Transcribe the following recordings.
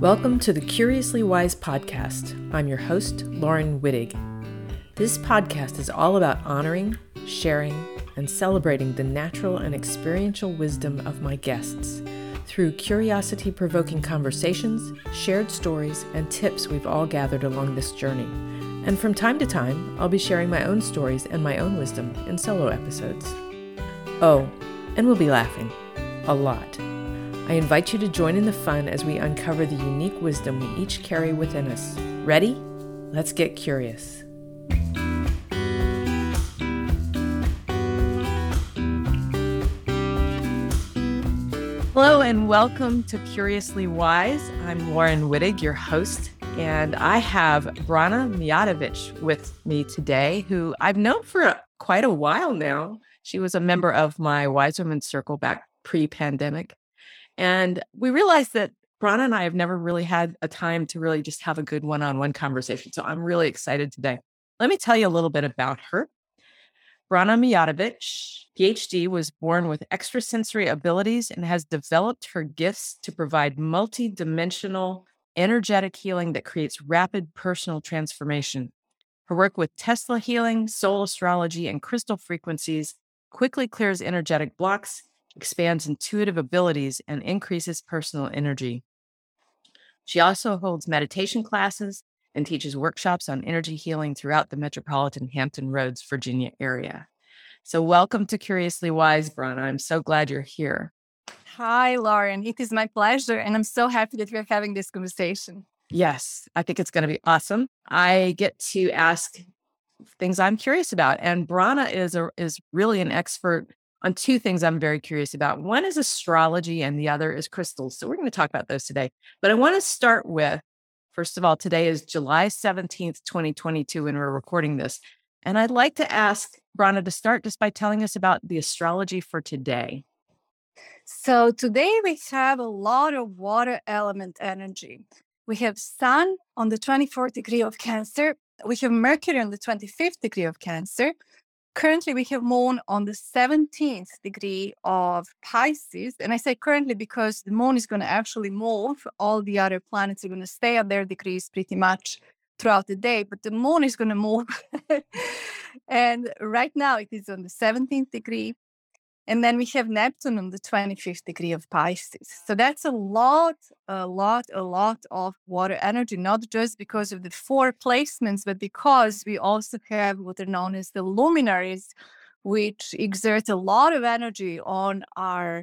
Welcome to the Curiously Wise podcast. I'm your host, Laurin Wittig. This podcast is all about honoring, sharing, and celebrating the natural and experiential wisdom of my guests through curiosity provoking conversations, shared stories, and tips we've all gathered along this journey. And from time to time, I'll be sharing my own stories and my own wisdom in solo episodes. Oh, and we'll be laughing. A lot. I invite you to join in the fun as we uncover the unique wisdom we each carry within us. Ready? Let's get curious. Hello, and welcome to Curiously Wise. I'm Laurin Wittig, your host, and I have Brana Mijatovic with me today, who I've known for quite a while now. She was a member of my Wise Women Circle back pre pandemic. And we realized that Brana and I have never really had a time to really just have a good one on one conversation. So I'm really excited today. Let me tell you a little bit about her. Brana Mijatovic, PhD, was born with extrasensory abilities and has developed her gifts to provide multi-dimensional, energetic healing that creates rapid personal transformation. Her work with Tesla healing, soul astrology, and crystal frequencies quickly clears energetic blocks expands intuitive abilities, and increases personal energy. She also holds meditation classes and teaches workshops on energy healing throughout the metropolitan Hampton Roads, Virginia area. So, welcome to Curiously Wise, Brana. I'm so glad you're here. Hi, Laurin. It is my pleasure. And I'm so happy that we're having this conversation. Yes, I think it's going to be awesome. I get to ask things I'm curious about. And Brana is a, is really an expert on two things I'm very curious about. One is astrology, and the other is crystals. So we're going to talk about those today. But I want to start with first of all, today is July 17th, 2022, when we're recording this. And I'd like to ask Brana to start just by telling us about the astrology for today. So today we have a lot of water element energy. We have Sun on the 24th degree of Cancer. We have Mercury on the 25th degree of Cancer. Currently, we have moon on the 17th degree of Pisces. And I say currently because the moon is going to actually move. All the other planets are going to stay at their degrees pretty much throughout the day, but the moon is going to move. and right now, it is on the 17th degree. And then we have Neptune on the 25th degree of Pisces. So that's a lot, a lot, a lot of water energy, not just because of the four placements, but because we also have what are known as the luminaries, which exert a lot of energy on our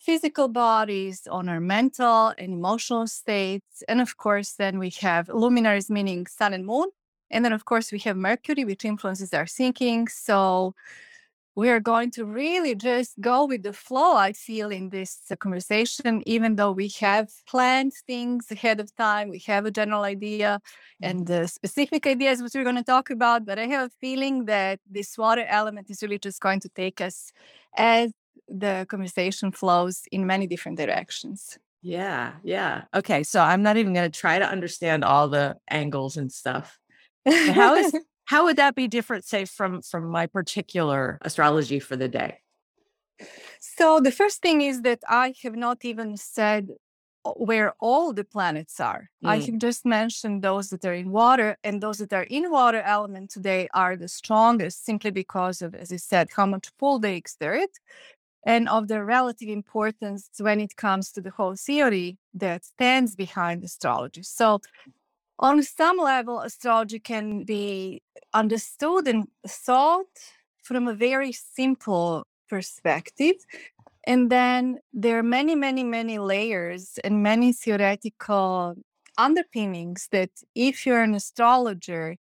physical bodies, on our mental and emotional states. And of course, then we have luminaries, meaning sun and moon. And then, of course, we have Mercury, which influences our thinking. So, we are going to really just go with the flow, I feel, in this uh, conversation, even though we have planned things ahead of time, we have a general idea and mm-hmm. the specific ideas which we're going to talk about. But I have a feeling that this water element is really just going to take us as the conversation flows in many different directions. Yeah, yeah. Okay, so I'm not even going to try to understand all the angles and stuff. How is how would that be different say from from my particular astrology for the day? So the first thing is that i have not even said where all the planets are. Mm. i have just mentioned those that are in water and those that are in water element today are the strongest simply because of as i said how much pull they exert and of the relative importance when it comes to the whole theory that stands behind astrology. So on some level, astrology can be understood and thought from a very simple perspective. And then there are many, many, many layers and many theoretical underpinnings that if you're an astrologer,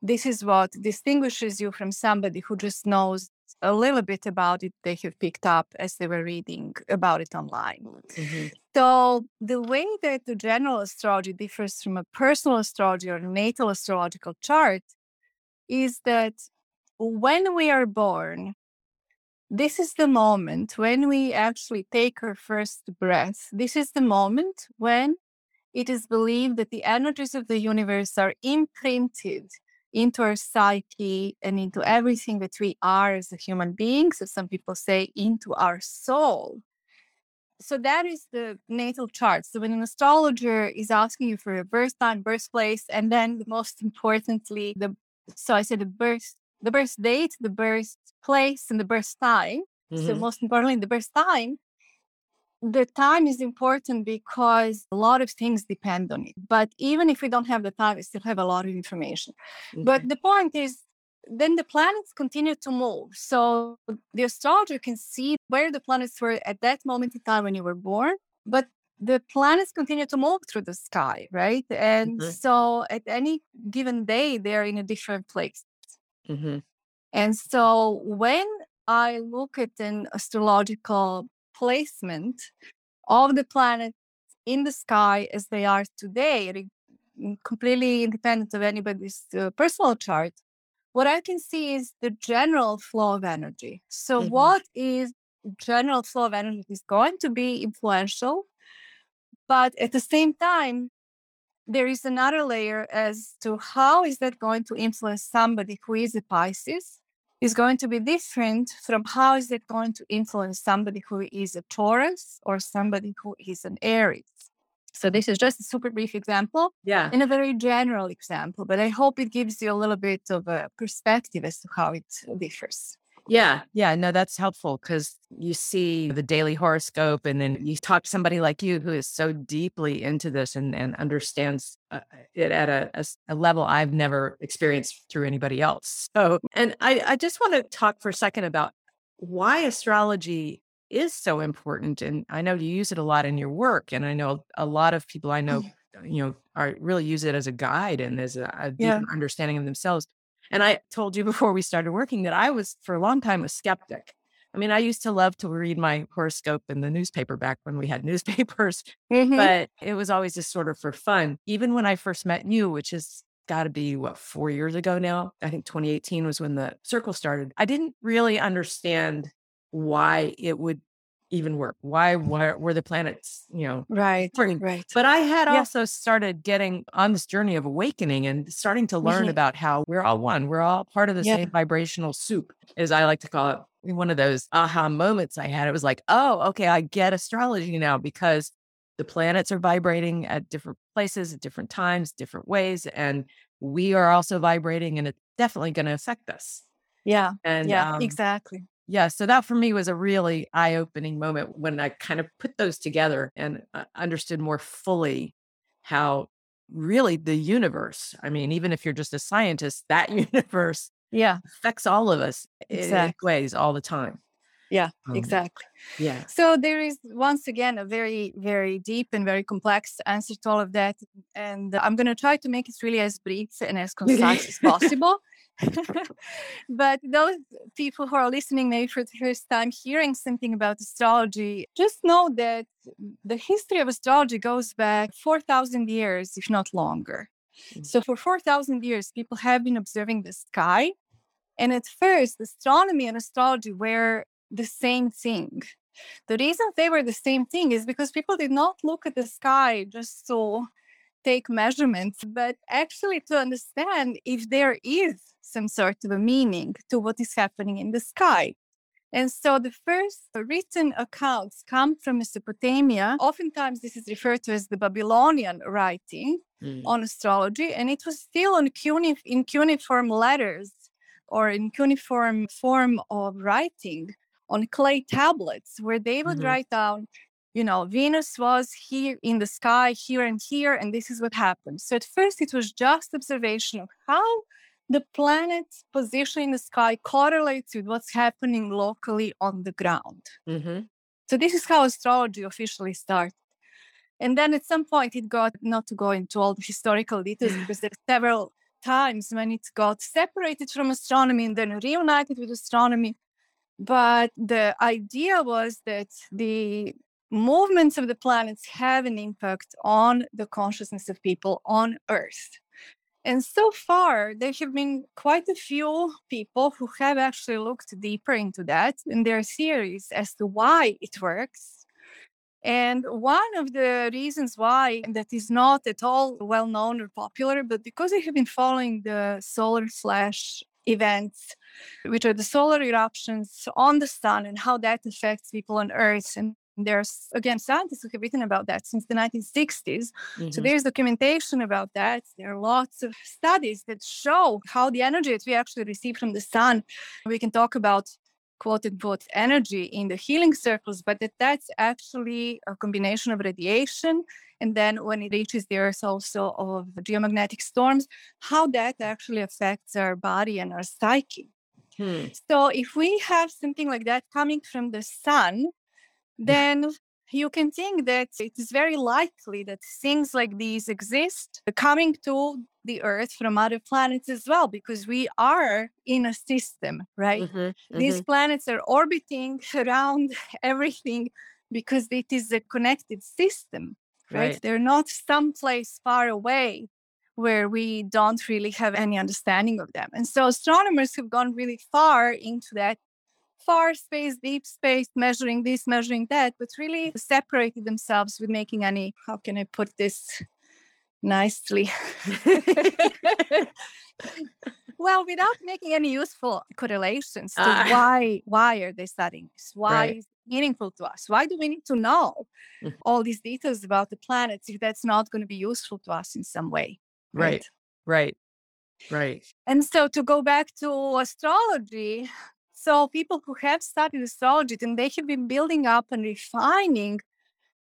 this is what distinguishes you from somebody who just knows a little bit about it they have picked up as they were reading about it online. Mm-hmm. So, the way that the general astrology differs from a personal astrology or natal astrological chart is that when we are born, this is the moment when we actually take our first breath. This is the moment when it is believed that the energies of the universe are imprinted into our psyche and into everything that we are as a human being. So some people say into our soul. so that is the natal chart. So when an astrologer is asking you for your birth time, birthplace, and then the most importantly, the so I said the birth, the birth date, the birth place, and the birth time. Mm-hmm. So most importantly, the birth time. The time is important because a lot of things depend on it. But even if we don't have the time, we still have a lot of information. Okay. But the point is then the planets continue to move. So the astrologer can see where the planets were at that moment in time when you were born, but the planets continue to move through the sky, right? And mm-hmm. so at any given day, they're in a different place. Mm-hmm. And so when I look at an astrological placement of the planets in the sky as they are today, completely independent of anybody's uh, personal chart, what I can see is the general flow of energy. So, mm-hmm. what is general flow of energy is going to be influential, but at the same time, there is another layer as to how is that going to influence somebody who is a Pisces is going to be different from how is it going to influence somebody who is a Taurus or somebody who is an Aries. So this is just a super brief example. Yeah. And a very general example, but I hope it gives you a little bit of a perspective as to how it differs. Yeah. Yeah. No, that's helpful because you see the daily horoscope and then you talk to somebody like you who is so deeply into this and, and understands uh, it at a, a, a, level I've never experienced through anybody else. So, and I, I just want to talk for a second about why astrology is so important. And I know you use it a lot in your work. And I know a lot of people I know, mm. you know, are really use it as a guide and as a, a deep yeah. understanding of themselves. And I told you before we started working that I was for a long time a skeptic. I mean, I used to love to read my horoscope in the newspaper back when we had newspapers, mm-hmm. but it was always just sort of for fun. Even when I first met you, which has got to be what, four years ago now? I think 2018 was when the circle started. I didn't really understand why it would even work. Why, why were the planets, you know, right, right. But I had yeah. also started getting on this journey of awakening and starting to learn mm-hmm. about how we're all one. We're all part of the yeah. same vibrational soup, as I like to call it. One of those aha moments I had. It was like, oh, okay, I get astrology now because the planets are vibrating at different places at different times, different ways, and we are also vibrating, and it's definitely going to affect us. Yeah. And yeah, um, exactly yeah so that for me was a really eye-opening moment when i kind of put those together and uh, understood more fully how really the universe i mean even if you're just a scientist that universe yeah. affects all of us exactly. in ways all the time. Yeah um, exactly. yeah. So there is once again a very very deep and very complex answer to all of that and i'm going to try to make it really as brief and as concise as possible but those people who are listening maybe for the first time hearing something about astrology, just know that the history of astrology goes back 4,000 years, if not longer. Mm-hmm. So for 4,000 years, people have been observing the sky. And at first, astronomy and astrology were the same thing. The reason they were the same thing is because people did not look at the sky just to take measurements, but actually to understand if there is some sort of a meaning to what is happening in the sky. And so the first written accounts come from Mesopotamia. Oftentimes, this is referred to as the Babylonian writing mm. on astrology, and it was still in, cuneiform, in cuneiform letters or in cuneiform form of writing on clay tablets, where they would mm-hmm. write down, you know, Venus was here in the sky, here and here, and this is what happened. So at first, it was just observation of how the planet's position in the sky correlates with what's happening locally on the ground. Mm-hmm. So this is how astrology officially started. And then at some point it got not to go into all the historical details because there are several times when it got separated from astronomy and then reunited with astronomy. But the idea was that the movements of the planets have an impact on the consciousness of people on Earth. And so far, there have been quite a few people who have actually looked deeper into that in their theories as to why it works. And one of the reasons why that is not at all well known or popular, but because they have been following the solar flash events, which are the solar eruptions on the sun and how that affects people on Earth. And There's, again, scientists who have written about that since the 1960s. Mm-hmm. So there's documentation about that. There are lots of studies that show how the energy that we actually receive from the sun, we can talk about quote unquote energy in the healing circles, but that that's actually a combination of radiation. And then when it reaches the earth, also of geomagnetic storms, how that actually affects our body and our psyche. Hmm. So if we have something like that coming from the sun, then you can think that it is very likely that things like these exist coming to the earth from other planets as well because we are in a system right Mm-hmm. these planets are orbiting around everything because it is a connected system right, Right. they're not someplace far away where we don't really have any understanding of them and so astronomers have gone really far into that far space deep space measuring this measuring that but really separated themselves with making any how can i put this nicely well without making any useful correlations to Ah. why why are they studying this why Right. is it meaningful to us why do we need to know Mhm. all these details about the planets if that's not going to be useful to us in some way Right. Right. Right. and so to go back to astrology, so people who have studied astrology and they have been building up and refining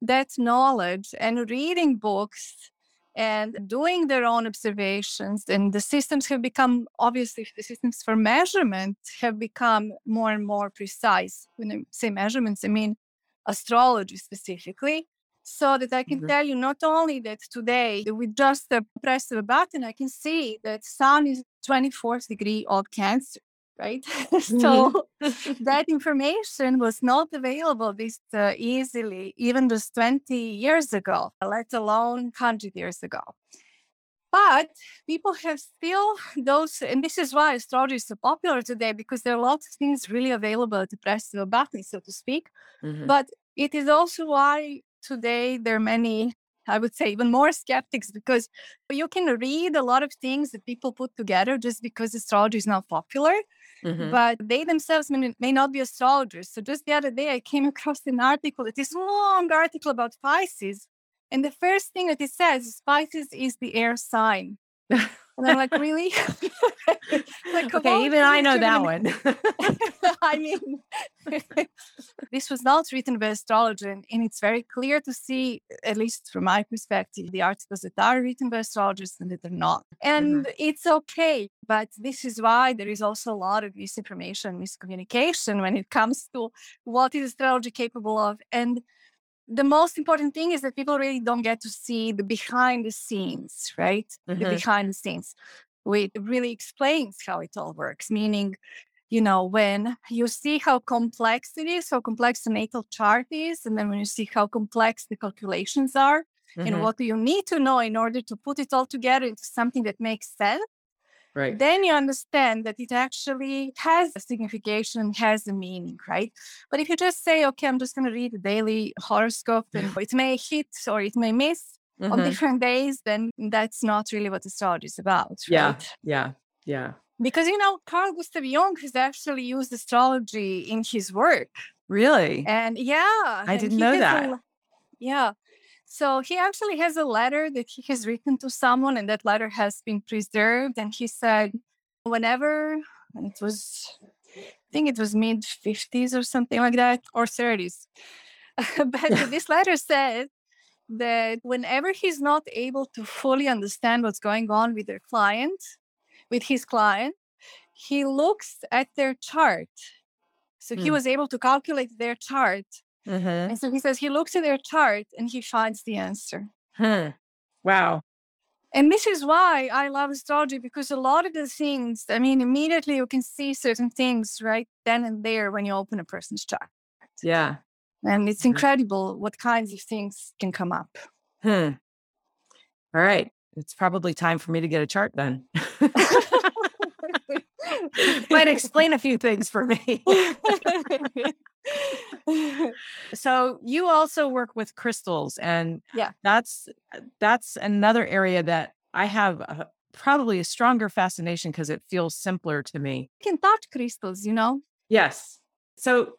that knowledge and reading books and doing their own observations and the systems have become obviously the systems for measurement have become more and more precise when i say measurements i mean astrology specifically so that i can Mhm. tell you not only that today with just the press of a button i can see that sun is 24th degree of cancer right so that information was not available this uh, easily even just 20 years ago, let alone 100 years ago. But people have still those, and this is why astrology is so popular today because there are lots of things really available at the press of a button, so to speak. Mhm. But it is also why today there are many, I would say, even more skeptics because you can read a lot of things that people put together just because astrology is not popular Mhm. but they themselves may, may not be astrologers. So just the other day, I came across an article, it is a long article about Pisces. And the first thing that it says is Pisces is the air sign. And I'm like, really? like, okay, even I know that one. I mean, this was not written by astrologer, and, and it's very clear to see, at least from my perspective, the articles that are written by astrologers and that are not. And mm-hmm. it's okay, but this is why there is also a lot of misinformation, miscommunication when it comes to what is astrology capable of. And the most important thing is that people really don't get to see the behind the scenes, right? The Mhm. behind the scenes, which really explains how it all works. Meaning, you know, when you see how complex it is, how complex the natal chart is, and then when you see how complex the calculations are, Mhm. and what do you need to know in order to put it all together into something that makes sense, Right. then you understand that it actually has a signification, has a meaning, right? But if you just say, okay, I'm just going to read the daily horoscope and it may hit or it may miss on Mhm. different days, then that's not really what astrology is about, Yeah. right? Yeah. Yeah. Because, you know, Carl Gustav Jung has actually used astrology in his work. Really? And yeah, I and didn't know has a that. yeah. So he actually has a letter that he has written to someone, and that letter has been preserved. And he said, whenever, and it was, I think it was mid 50s or something like that, or 30s. but this letter says that whenever he's not able to fully understand what's going on with their client, with his client, he looks at their chart. So he Hmm. was able to calculate their chart Mhm. and so he says he looks at their chart and he finds the answer. Hmm. Wow. And this is why I love astrology because a lot of the things, I mean, immediately you can see certain things right then and there when you open a person's chart. Yeah. And it's Mhm. incredible what kinds of things can come up. Hmm. All right. It's probably time for me to get a chart then. Might explain a few things for me. so you also work with crystals and Yeah. that's that's another area that I have a, probably a stronger fascination because it feels simpler to me. you can touch crystals, you know? Yes. So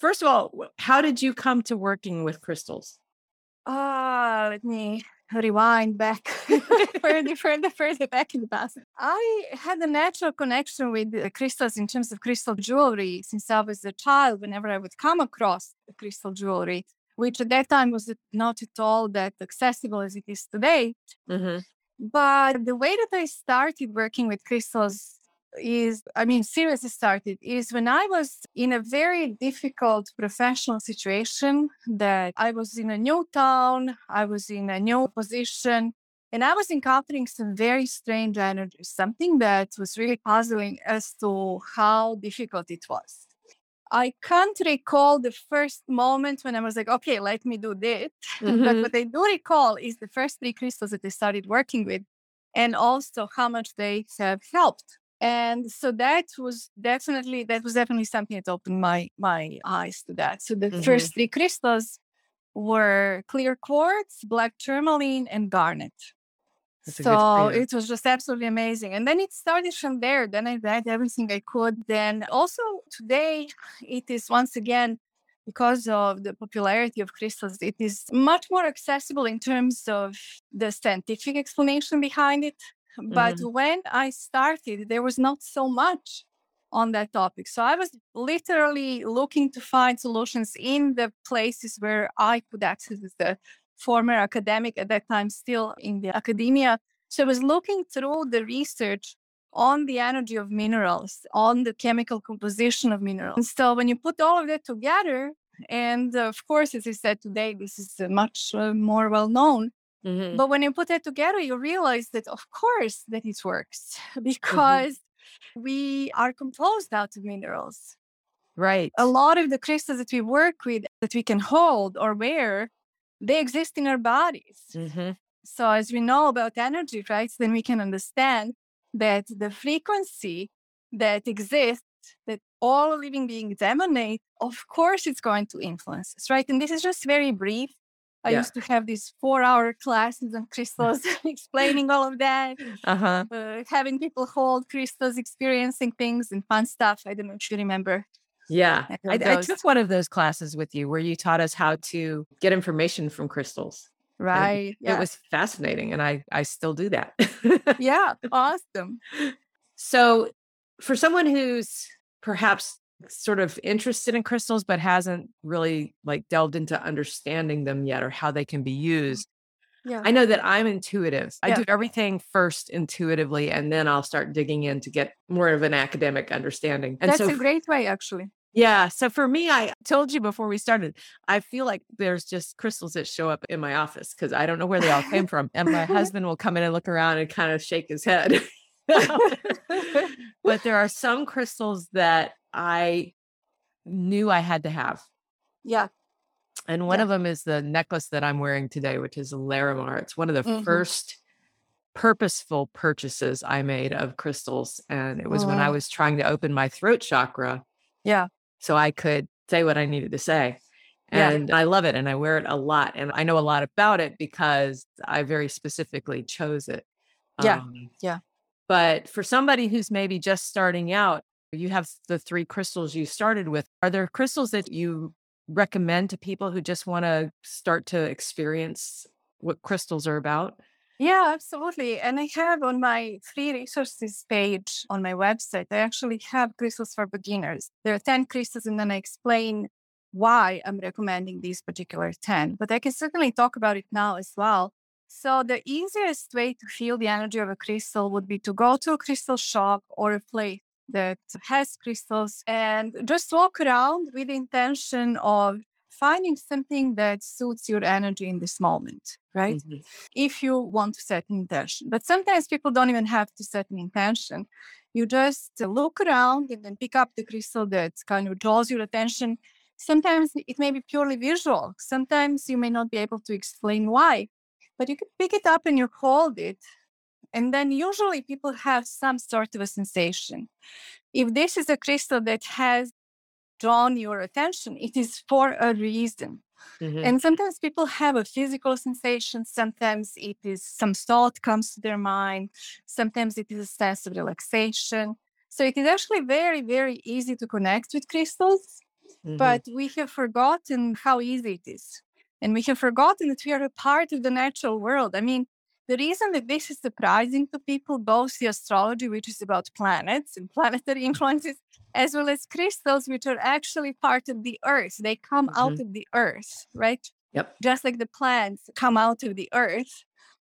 first of all, how did you come to working with crystals? Ah, uh, let me rewind back further, further, further back in the past. I had a natural connection with crystals in terms of crystal jewelry since I was a child. Whenever I would come across crystal jewelry, which at that time was not at all that accessible as it is today. Mm-hmm. But the way that I started working with crystals is, I mean, seriously started is when I was in a very difficult professional situation that I was in a new town, I was in a new position, and I was encountering some very strange energies, something that was really puzzling as to how difficult it was. I can't recall the first moment when I was like, okay, let me do this. Mm-hmm. but what I do recall is the first three crystals that I started working with and also how much they have helped and so that was definitely that was definitely something that opened my my eyes to that. So the mm-hmm. first three crystals were clear quartz black tourmaline and garnet. That's so it was just absolutely amazing. And then it started from there. Then i read everything i could. Then also today it is once again because of the popularity of crystals, it is much more accessible in terms of the scientific explanation behind it. But mm-hmm. when I started, there was not so much on that topic. So I was literally looking to find solutions in the places where I could access the former academic at that time, still in the academia. So I was looking through the research on the energy of minerals, on the chemical composition of minerals. And so when you put all of that together, and of course, as I said today, this is much uh, more well known. Mm-hmm. But when you put that together, you realize that, of course, that it works mm-hmm. because mm-hmm. we are composed out of minerals. Right. A lot of the crystals that we work with, that we can hold or wear, they exist in our bodies. Mm-hmm. So, as we know about energy, right, then we can understand that the frequency that exists, that all living beings emanate, of course, it's going to influence us, right? And this is just very brief I yeah. used to have these four hour classes on crystals, explaining all of that, uh-huh. uh, having people hold crystals, experiencing things and fun stuff. I don't know if you remember. Yeah, I, I, took one of those classes with you where you taught us how to get information from crystals. Right. Yeah. It was fascinating, and I I still do that. yeah, awesome. So, for someone who's perhaps sort of interested in crystals but hasn't really like delved into understanding them yet or how they can be mm. used yeah. I know that I'm intuitive. I do everything first intuitively, and then I'll start digging in to get more of an academic understanding. And That's so, a great way, actually. Yeah. So for me, I told you before we started, I feel like there's just crystals that show up in my office because I don't know where they all came from. And my husband will come in and look around and kind of shake his head. but there are some crystals that I knew I had to have. Yeah. And one yeah. of them is the necklace that I'm wearing today, which is Larimar. It's one of the mm-hmm. first purposeful purchases I made of crystals. And it was when I was trying to open my throat chakra. Yeah. So I could say what I needed to say. And yeah. I love it and I wear it a lot. And I know a lot about it because I very specifically chose it. Yeah. Um, yeah. But for somebody who's maybe just starting out, you have the three crystals you started with. Are there crystals that you recommend to people who just want to start to experience what crystals are about? Yeah, absolutely. And I have on my free resources page on my website, I actually have crystals for beginners. There are 10 crystals, and then I explain why I'm recommending these particular 10. But I can certainly talk about it now as well. So, the easiest way to feel the energy of a crystal would be to go to a crystal shop or a place that has crystals and just walk around with the intention of finding something that suits your energy in this moment, right? Mm-hmm. If you want to set an intention. But sometimes people don't even have to set an intention. You just look around and then pick up the crystal that kind of draws your attention. Sometimes it may be purely visual. Sometimes you may not be able to explain why, but you can pick it up and you hold it and then usually people have some sort of a sensation. If this is a crystal that has drawn your attention, it is for a reason. Mm-hmm. And sometimes people have a physical sensation. Sometimes it is some thought comes to their mind. Sometimes it is a sense of relaxation. So it is actually very, very easy to connect with crystals. mm-hmm. but we have forgotten how easy it is. And we have forgotten that we are a part of the natural world. I mean, the reason that this is surprising to people, both the astrology, which is about planets and planetary influences, as well as crystals, which are actually part of the earth. They come mm-hmm. out of the earth, right? Yep. Just like the plants come out of the earth,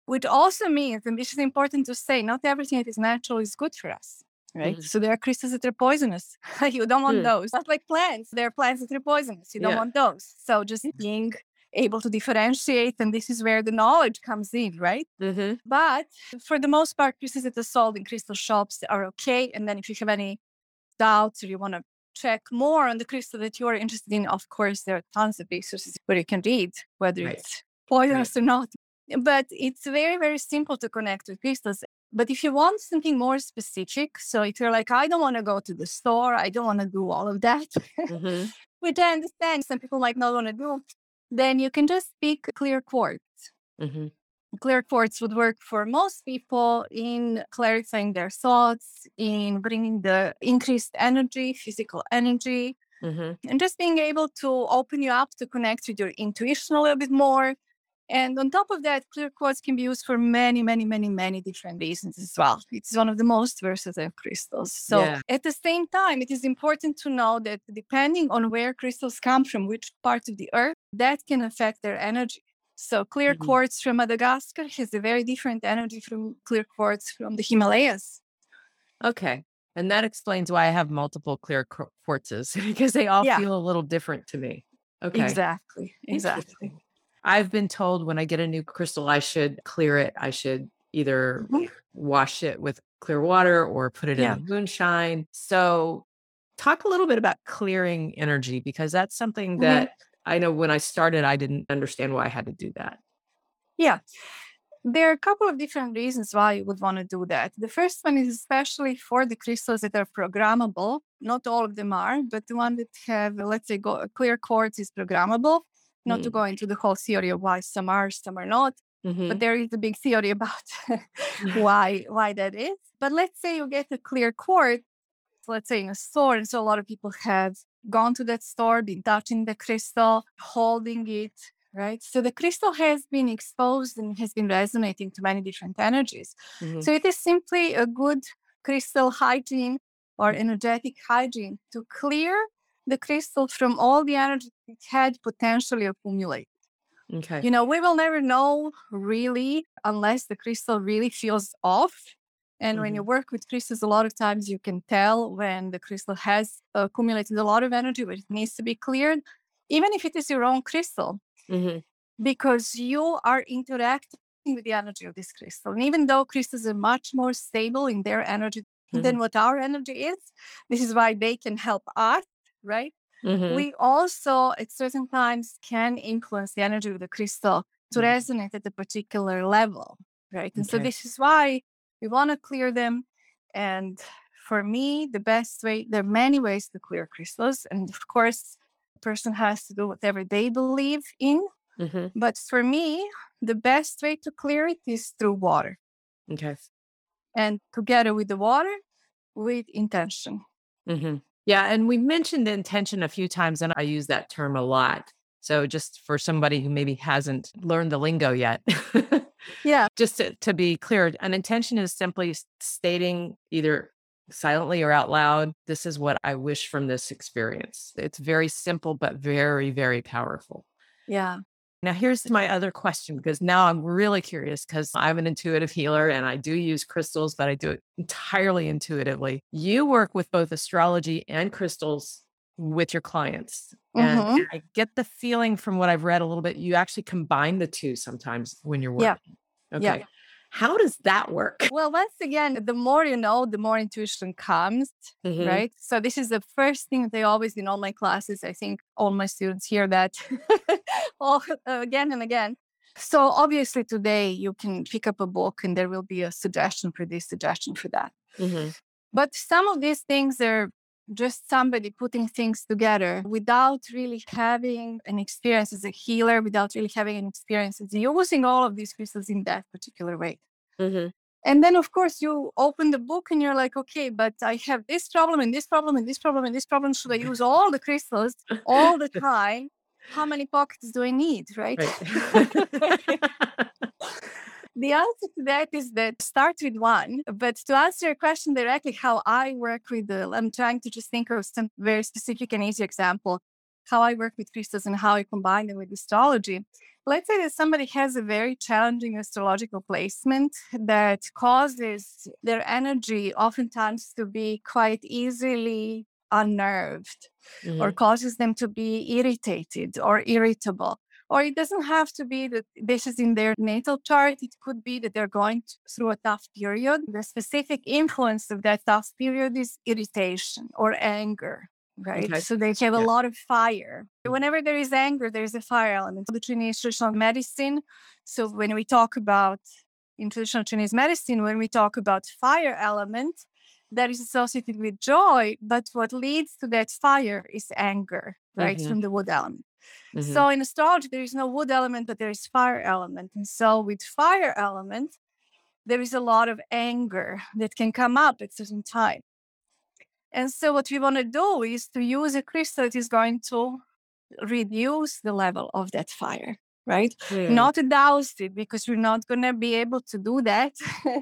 which also means, and this is important to say, not everything that is natural is good for us right? Mm-hmm. So there are crystals that are poisonous. you don't want mm. those. Not like plants. There are plants that are poisonous. You don't yeah. want those. So just being able to differentiate, and this is where the knowledge comes in, right? Mm-hmm. But for the most part, crystals that are sold in crystal shops are okay. And then if you have any doubts or you want to check more on the crystal that you are interested in, of course, there are tons of resources where you can read whether right. it's poisonous right. or not. But it's very, very simple to connect with crystals. But if you want something more specific, so if you're like, I don't want to go to the store, I don't want to do all of that, mm-hmm. which I understand some people might not want to do, then you can just pick clear quartz. Mm-hmm. Clear quartz would work for most people in clarifying their thoughts, in bringing the increased energy, physical energy, mm-hmm. and just being able to open you up to connect with your intuition a little bit more and on top of that, clear quartz can be used for many, many, many, many different reasons as well. It's one of the most versatile crystals. So yeah. at the same time, it is important to know that depending on where crystals come from, which part of the earth, that can affect their energy. So clear mm-hmm. quartz from Madagascar has a very different energy from clear quartz from the Himalayas. Okay. And that explains why I have multiple clear quartzes because they all yeah. feel a little different to me. Okay. Exactly. Exactly. I've been told when I get a new crystal, I should clear it. I should either mm-hmm. wash it with clear water or put it yeah. in moonshine. So, talk a little bit about clearing energy because that's something mm-hmm. that mm-hmm. I know when I started, I didn't understand why I had to do that. Yeah. There are a couple of different reasons why you would want to do that. The first one is especially for the crystals that are programmable. Not all of them are, but the one that have, let's say, go, clear quartz is programmable not mm. to go into the whole theory of why some are, some are not. Mm-hmm. But there is a big theory about why why that is. But let's say you get a clear quartz, let's say in a store, and so a lot of people have gone to that store, been touching the crystal, holding it, right? So the crystal has been exposed and has been resonating to many different energies. Mm-hmm. So it is simply a good crystal hygiene or energetic hygiene to clear the crystal from all the energy it had potentially accumulated. Okay. You know, we will never know really unless the crystal really feels off. And mm-hmm. when you mm-hmm. work with crystals, a lot of times you can tell when the crystal has accumulated a lot of energy, but it needs to be cleared, even if it is your own crystal, mm-hmm. because you are interacting with the energy of this crystal. And even though crystals are much more stable in their energy mm-hmm. than what our energy is, this is why they can help us right? Mm-hmm. We also, at certain times, can influence the energy of the crystal to mm-hmm. resonate at a particular level, right? And okay. so this is why we want to clear them. And for me, the best way, there are many ways to clear crystals. And of course, a person has to do whatever they believe in. Mm-hmm. But for me, the best way to clear it is through water. Okay. And together with the water, with intention. Mm-hmm. Yeah. And we mentioned the intention a few times, and I use that term a lot. So, just for somebody who maybe hasn't learned the lingo yet. yeah. Just to, to be clear, an intention is simply stating either silently or out loud, this is what I wish from this experience. It's very simple, but very, very powerful. Yeah. Now, here's my other question because now I'm really curious because I'm an intuitive healer and I do use crystals, but I do it entirely intuitively. You work with both astrology and crystals with your clients. And mm-hmm. I get the feeling from what I've read a little bit, you actually combine the two sometimes when you're working. Yeah. Okay. Yeah. How does that work? Well, once again, the more you know, the more intuition comes, mm-hmm. right? So this is the first thing they always in all my classes. I think all my students hear that all, uh, again and again. So obviously today you can pick up a book and there will be a suggestion for this, suggestion for that. Mm-hmm. But some of these things are just somebody putting things together without really having an experience as a healer, without really having an experience as using all of these crystals in that particular way. Mm-hmm. And then, of course, you open the book and you're like, okay, but I have this problem and this problem and this problem and this problem. Should I use all the crystals all the time? How many pockets do I need? Right. right. the answer to that is that start with one. But to answer your question directly, how I work with the, I'm trying to just think of some very specific and easy example, how I work with crystals and how I combine them with astrology. Let's say that somebody has a very challenging astrological placement that causes their energy oftentimes to be quite easily unnerved mm-hmm. or causes them to be irritated or irritable or it doesn't have to be that this is in their natal chart. It could be that they're going through a tough period. The specific influence of that tough period is irritation or anger, right? Okay. So they have yeah. a lot of fire. Whenever there is anger, there's a fire element. The Chinese traditional medicine. So when we talk about in traditional Chinese medicine, when we talk about fire element, that is associated with joy, but what leads to that fire is anger, right? Mm-hmm. From the wood element. Mm-hmm. So in astrology, there is no wood element, but there is fire element. And so with fire element, there is a lot of anger that can come up at certain time. And so what we want to do is to use a crystal that is going to reduce the level of that fire, right? Mm. Not douse it because we're not going to be able to do that.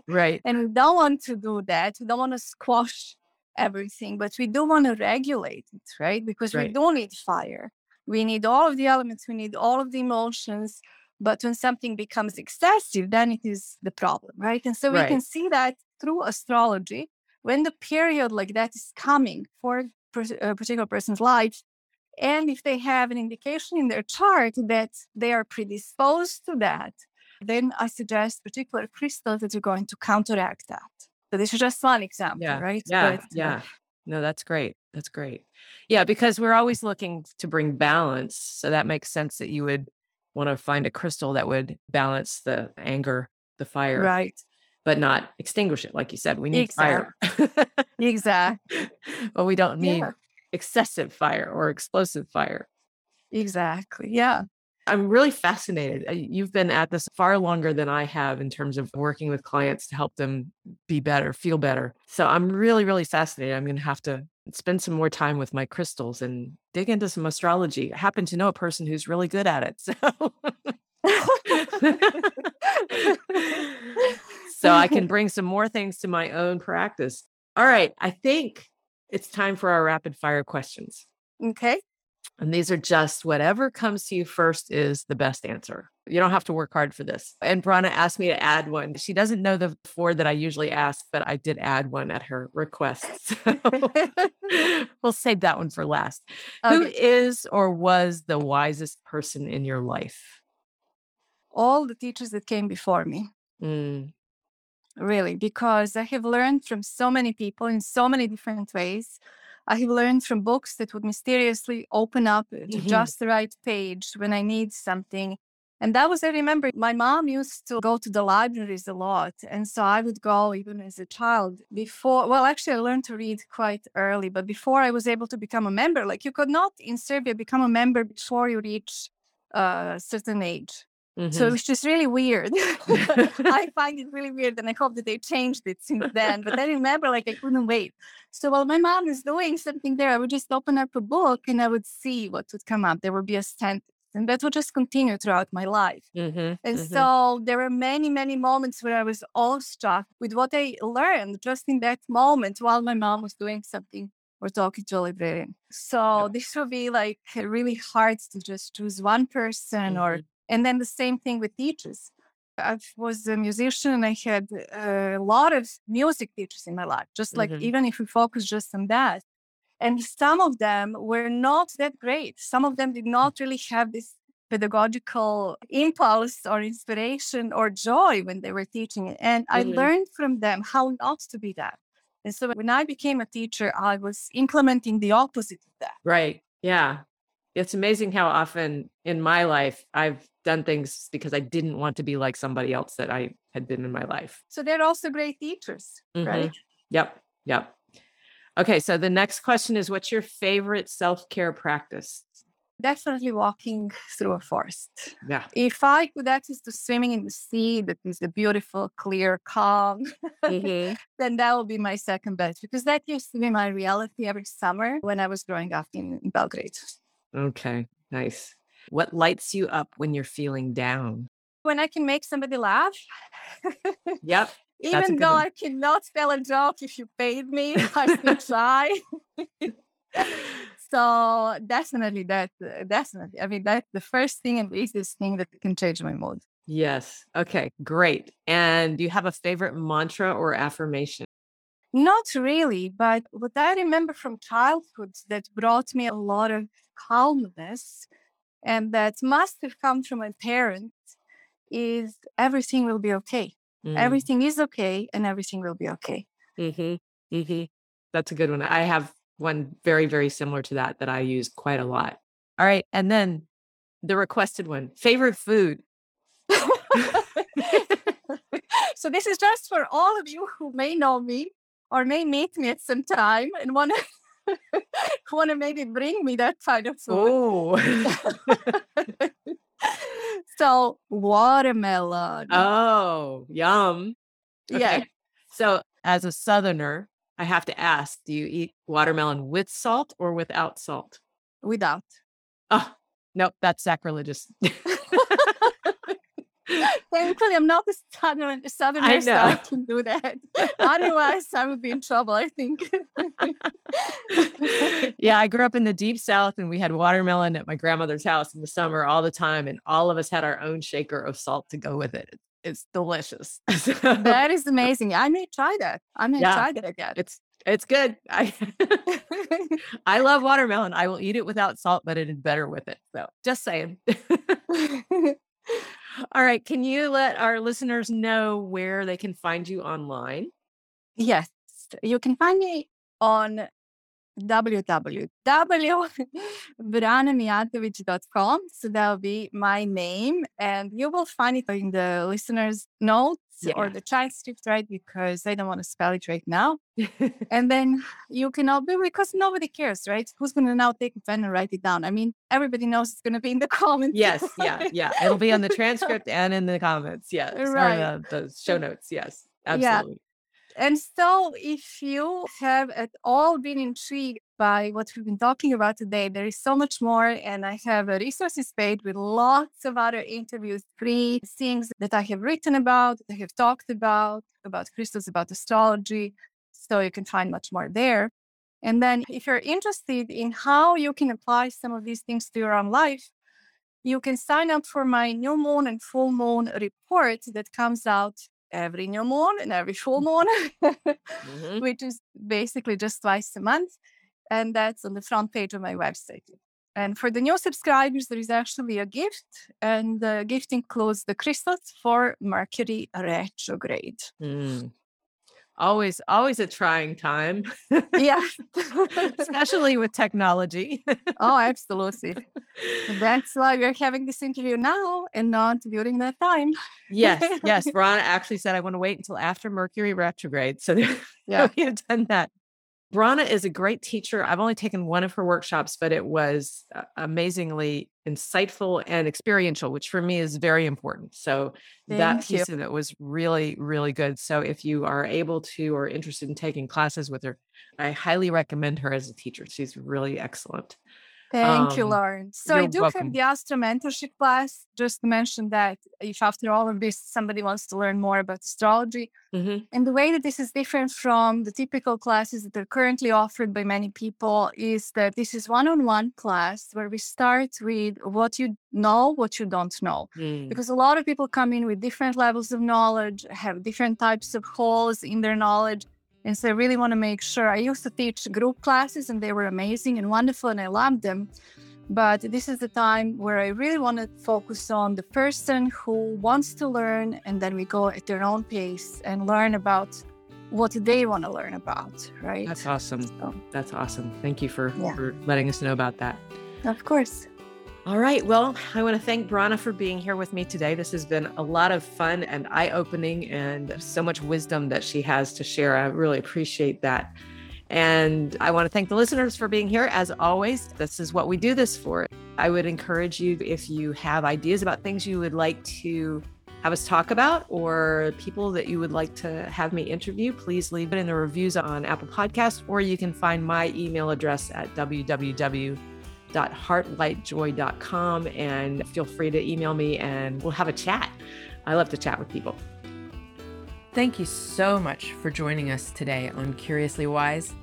right. and we don't want to do that. We don't want to squash everything, but we do want to regulate it, right? Because right. we do need fire. We need all of the elements, we need all of the emotions. But when something becomes excessive, then it is the problem, right? And so we right. can see that through astrology. When the period like that is coming for a uh, particular person's life, and if they have an indication in their chart that they are predisposed to that, then I suggest particular crystals that are going to counteract that. So this is just one example, yeah. right? Yeah. But, uh, yeah. No, that's great. That's great. Yeah, because we're always looking to bring balance. So that makes sense that you would want to find a crystal that would balance the anger, the fire. Right. But not extinguish it. Like you said, we need exactly. fire. exactly. But we don't need yeah. excessive fire or explosive fire. Exactly. Yeah. I'm really fascinated. Uh, you've been at this far longer than I have in terms of working with clients to help them be better, feel better. So I'm really, really fascinated. I'm going to have to spend some more time with my crystals and dig into some astrology. I happen to know a person who's really good at it. So, so I can bring some more things to my own practice. All right. I think it's time for our rapid fire questions. Okay. And these are just whatever comes to you first is the best answer. You don't have to work hard for this. And Brana asked me to add one. She doesn't know the four that I usually ask, but I did add one at her request. So we'll save that one for last. Okay. Who is or was the wisest person in your life? All the teachers that came before me. Mm. Really, because I have learned from so many people in so many different ways. I have learned from books that would mysteriously open up to mm-hmm. just the right page when I need something. And that was, I remember my mom used to go to the libraries a lot. And so I would go even as a child before, well, actually, I learned to read quite early, but before I was able to become a member, like you could not in Serbia become a member before you reach a certain age. Mm-hmm. So it's just really weird. I find it really weird, and I hope that they changed it since then. But I remember, like, I couldn't wait. So while my mom was doing something there, I would just open up a book and I would see what would come up. There would be a sentence, and that would just continue throughout my life. Mm-hmm. And mm-hmm. so there were many, many moments where I was awestruck with what I learned just in that moment while my mom was doing something or talking to a librarian. So yeah. this would be like really hard to just choose one person or mm-hmm. And then the same thing with teachers. I was a musician and I had a lot of music teachers in my life, just like mm-hmm. even if we focus just on that. And some of them were not that great. Some of them did not really have this pedagogical impulse or inspiration or joy when they were teaching it. And mm-hmm. I learned from them how not to be that. And so when I became a teacher, I was implementing the opposite of that. Right. Yeah it's amazing how often in my life I've done things because I didn't want to be like somebody else that I had been in my life. So they're also great teachers, mm-hmm. right? Yep. Yep. Okay. So the next question is what's your favorite self care practice? Definitely walking through a forest. Yeah. If I could access to swimming in the sea that is a beautiful, clear, calm, Mhm. then that would be my second best because that used to be my reality every summer when I was growing up in Belgrade. Okay. Nice. What lights you up when you're feeling down? When I can make somebody laugh, Yep. Even though one. I cannot tell a joke if you paid me, I still try. So definitely that, uh, definitely. I mean, that's the first thing and easiest thing that can change my mood. Yes. Okay. Great. And do you have a favorite mantra or affirmation? Not really, but what I remember from childhood that brought me a lot of calmness and that must have come from my parents is everything will be okay. Mm. Everything is okay and everything will be okay. Mm-hmm. Mm-hmm. That's a good one. I have one very, very similar to that that I use quite a lot. All right. And then the requested one favorite food. so this is just for all of you who may know me or may meet me at some time and want to want to maybe bring me that kind of food. Oh. so watermelon. oh, yum. Yeah. So, as a southerner, I have to ask do you eat watermelon with salt or without salt? Without. Oh, nope. That's sacrilegious. Thankfully, I'm not a southern southerner, I so I can do that. Otherwise, I would be in trouble. I think. yeah, I grew up in the deep south and we had watermelon at my grandmother's house in the summer all the time. And all of us had our own shaker of salt to go with it. It's delicious. So, that is amazing. I may try that. I may Yeah. try that again. it's it's good. I I love watermelon. I will eat it without salt, but it is better with it. So just saying. All right. Can you let our listeners know where they can find you online? yes, you can find me on www.branamijatovic.com. So that'll be my name, and you will find it in the listeners' notes or the transcript, right? Because I don't want to spell it right now. And then you can all be because nobody cares, right? Who's going to now take a pen and write it down? I mean, everybody knows it's going to be in the comments. yes. Yeah. Yeah. It'll be on the transcript and in the comments. Yeah. or Right. the, the show notes. Yes. Yeah. And so, if you have at all been intrigued by what we've been talking about today, there is so much more. And I have a resources page with lots of other interviews, free things that I have written about, that I have talked about, about crystals, about astrology. So you can find much more there. And then, if you're interested in how you can apply some of these things to your own life, you can sign up for my new moon and full moon report that comes out every new moon and every full moon, Mhm. which is basically just twice a month. And that's on the front page of my website. And for the new subscribers, there is actually a gift, and the gift includes the crystals for Mercury retrograde. Mm. Always, always a trying time, yeah. especially with technology. oh, absolutely. That's why we're having this interview now and not during that time. yes, yes. Brana actually said I want to wait until after Mercury retrograde. So Yeah. we have done that. Brana is a great teacher. I've only taken one of her workshops, but it was uh, amazingly insightful and experiential, which for me is very important. So that Thank you. piece of it was really, really good. So if you are able to or interested in taking classes with her, I highly recommend her as a teacher. She's really excellent. Thank you, Um, Laurin. So I do welcome. have the Astro Mentorship class. Just to mention that if after all of this somebody wants to learn more about astrology, Mhm. and the way that this is different from the typical classes that are currently offered by many people is that this is one-on-one class where we start with what you know, what you don't know. Mm. Because a lot of people come in with different levels of knowledge, have different types of holes in their knowledge. And so I really want to make sure. I used to teach group classes and they were amazing and wonderful and I loved them. But this is the time where I really want to focus on the person who wants to learn and then we go at their own pace and learn about what they want to learn about, right? That's awesome. So, That's awesome. Thank you for, Yeah. for letting us know about that. of course. All right. Well, I want to thank Brana for being here with me today. This has been a lot of fun and eye opening and so much wisdom that she has to share. I really appreciate that. And I want to thank the listeners for being here. As always, this is what we do this for. I would encourage you if you have ideas about things you would like to have us talk about or people that you would like to have me interview, please leave it in the reviews on Apple Podcasts, or you can find my email address at www.heartlightjoy.com and feel free to email me and we'll have a chat. I love to chat with people. Thank you so much for joining us today on Curiously Wise.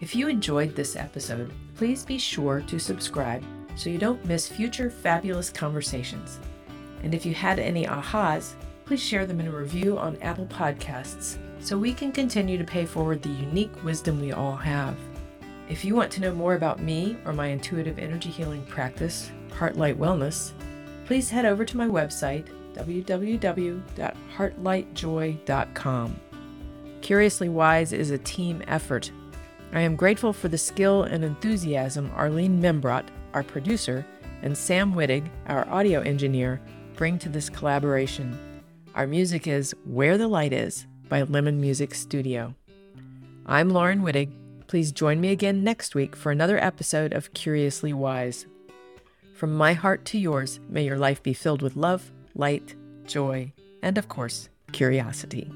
If you enjoyed this episode, please be sure to subscribe so you don't miss future fabulous conversations. And if you had any ahas, please share them in a review on Apple Podcasts so we can continue to pay forward the unique wisdom we all have. If you want to know more about me or my intuitive energy healing practice, Heartlight Wellness, please head over to my website, www.heartlightjoy.com. Curiously Wise is a team effort. I am grateful for the skill and enthusiasm Arlene Membrot, our producer, and Sam Wittig, our audio engineer, bring to this collaboration. Our music is Where the Light Is by Lemon Music Studio. I'm Laurin Wittig. Please join me again next week for another episode of Curiously Wise. From my heart to yours, may your life be filled with love, light, joy, and of course, curiosity.